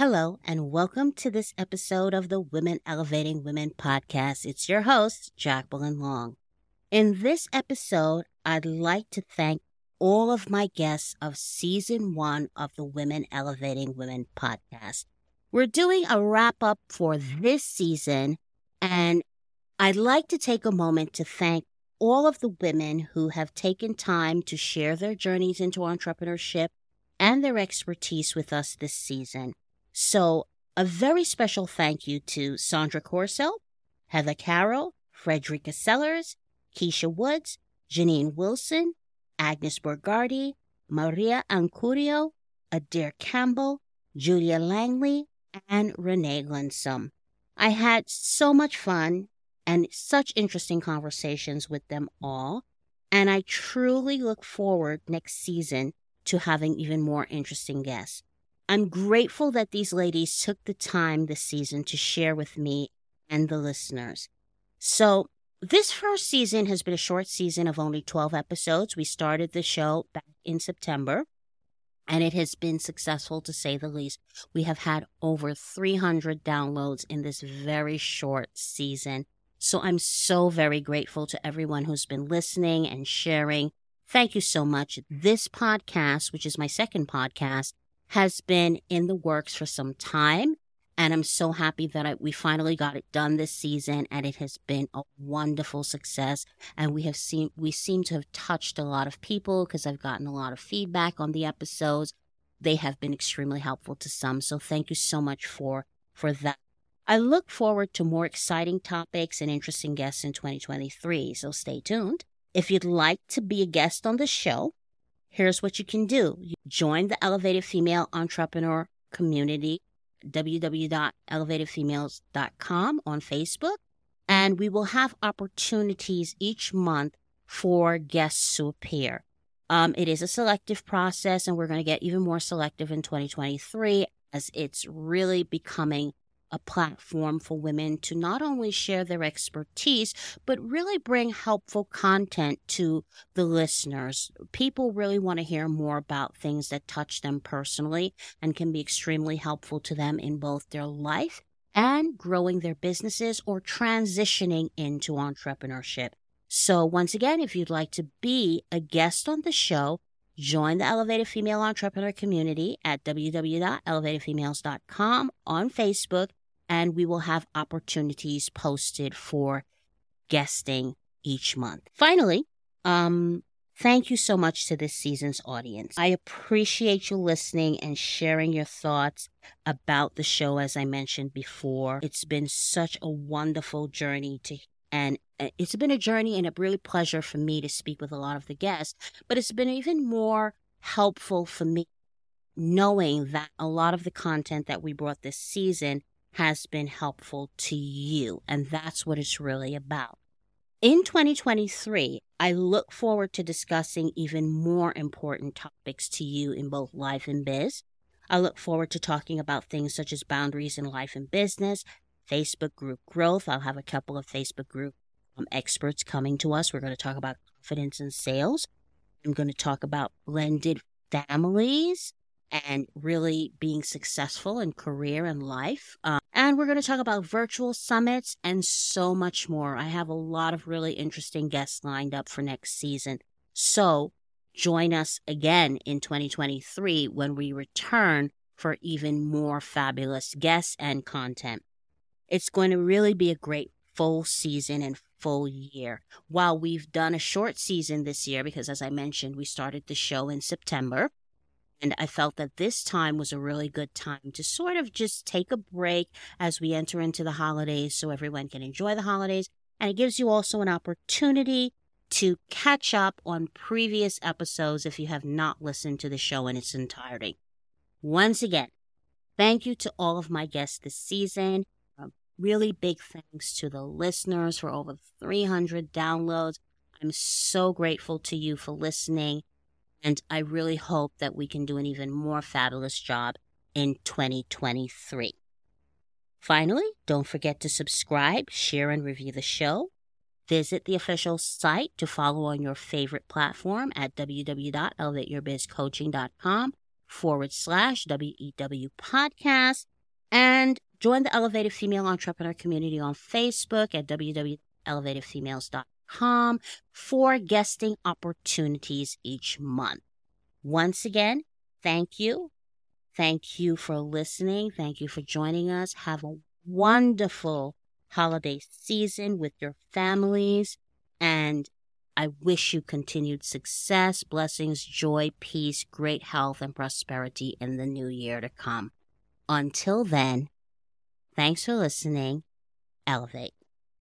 Hello, and welcome to this episode of the Women Elevating Women podcast. It's your host, Jacqueline Long. In this episode, I'd like to thank all of my guests of season one of the Women Elevating Women podcast. We're doing a wrap up for this season, and I'd like to take a moment to thank all of the women who have taken time to share their journeys into entrepreneurship and their expertise with us this season. So, a very special thank you to Sandra Corso, Heather Carroll, Frederica Sellers, Keisha Woods, Janine Wilson, Agnes Borgardi, Maria Ancurio, Adair Campbell, Julia Langley, and Renee Linsome. I had so much fun and such interesting conversations with them all, and I truly look forward next season to having even more interesting guests. I'm grateful that these ladies took the time this season to share with me and the listeners. So, this first season has been a short season of only 12 episodes. We started the show back in September, and it has been successful to say the least. We have had over 300 downloads in this very short season. So, I'm so very grateful to everyone who's been listening and sharing. Thank you so much. This podcast, which is my second podcast, has been in the works for some time. And I'm so happy that I, we finally got it done this season and it has been a wonderful success. And we have seen, we seem to have touched a lot of people because I've gotten a lot of feedback on the episodes. They have been extremely helpful to some. So thank you so much for, for that. I look forward to more exciting topics and interesting guests in 2023. So stay tuned. If you'd like to be a guest on the show, here's what you can do. Join the Elevated Female Entrepreneur community, www.elevatedfemales.com on Facebook, and we will have opportunities each month for guests to appear. Um, it is a selective process, and we're going to get even more selective in 2023 as it's really becoming a platform for women to not only share their expertise, but really bring helpful content to the listeners. People really want to hear more about things that touch them personally and can be extremely helpful to them in both their life and growing their businesses or transitioning into entrepreneurship. So, once again, if you'd like to be a guest on the show, join the Elevated Female Entrepreneur community at www.elevatedfemales.com on Facebook and we will have opportunities posted for guesting each month. Finally, um, thank you so much to this season's audience. I appreciate you listening and sharing your thoughts about the show, as I mentioned before. It's been such a wonderful journey to and uh, it's been a journey and a really pleasure for me to speak with a lot of the guests, but it's been even more helpful for me knowing that a lot of the content that we brought this season has been helpful to you. And that's what it's really about. In 2023, I look forward to discussing even more important topics to you in both life and biz. I look forward to talking about things such as boundaries in life and business, Facebook group growth. I'll have a couple of Facebook group um, experts coming to us. We're going to talk about confidence in sales. I'm going to talk about blended families and really being successful in career and life. Um, and we're going to talk about virtual summits and so much more. I have a lot of really interesting guests lined up for next season. So join us again in 2023 when we return for even more fabulous guests and content. It's going to really be a great full season and full year. While we've done a short season this year, because as I mentioned, we started the show in September, and I felt that this time was a really good time to sort of just take a break as we enter into the holidays so everyone can enjoy the holidays. And it gives you also an opportunity to catch up on previous episodes if you have not listened to the show in its entirety. Once again, thank you to all of my guests this season. A really big thanks to the listeners for over 300 downloads. I'm so grateful to you for listening. And I really hope that we can do an even more fabulous job in 2023. Finally, don't forget to subscribe, share, and review the show. Visit the official site to follow on your favorite platform at www.elevateyourbizcoaching.com forward slash WEW podcast and join the Elevated Female Entrepreneur community on Facebook at www.elevatedfemales.com for guesting opportunities each month. Once again, thank you. Thank you for listening. Thank you for joining us. Have a wonderful holiday season with your families. And I wish you continued success, blessings, joy, peace, great health, and prosperity in the new year to come. Until then, thanks for listening. Elevate.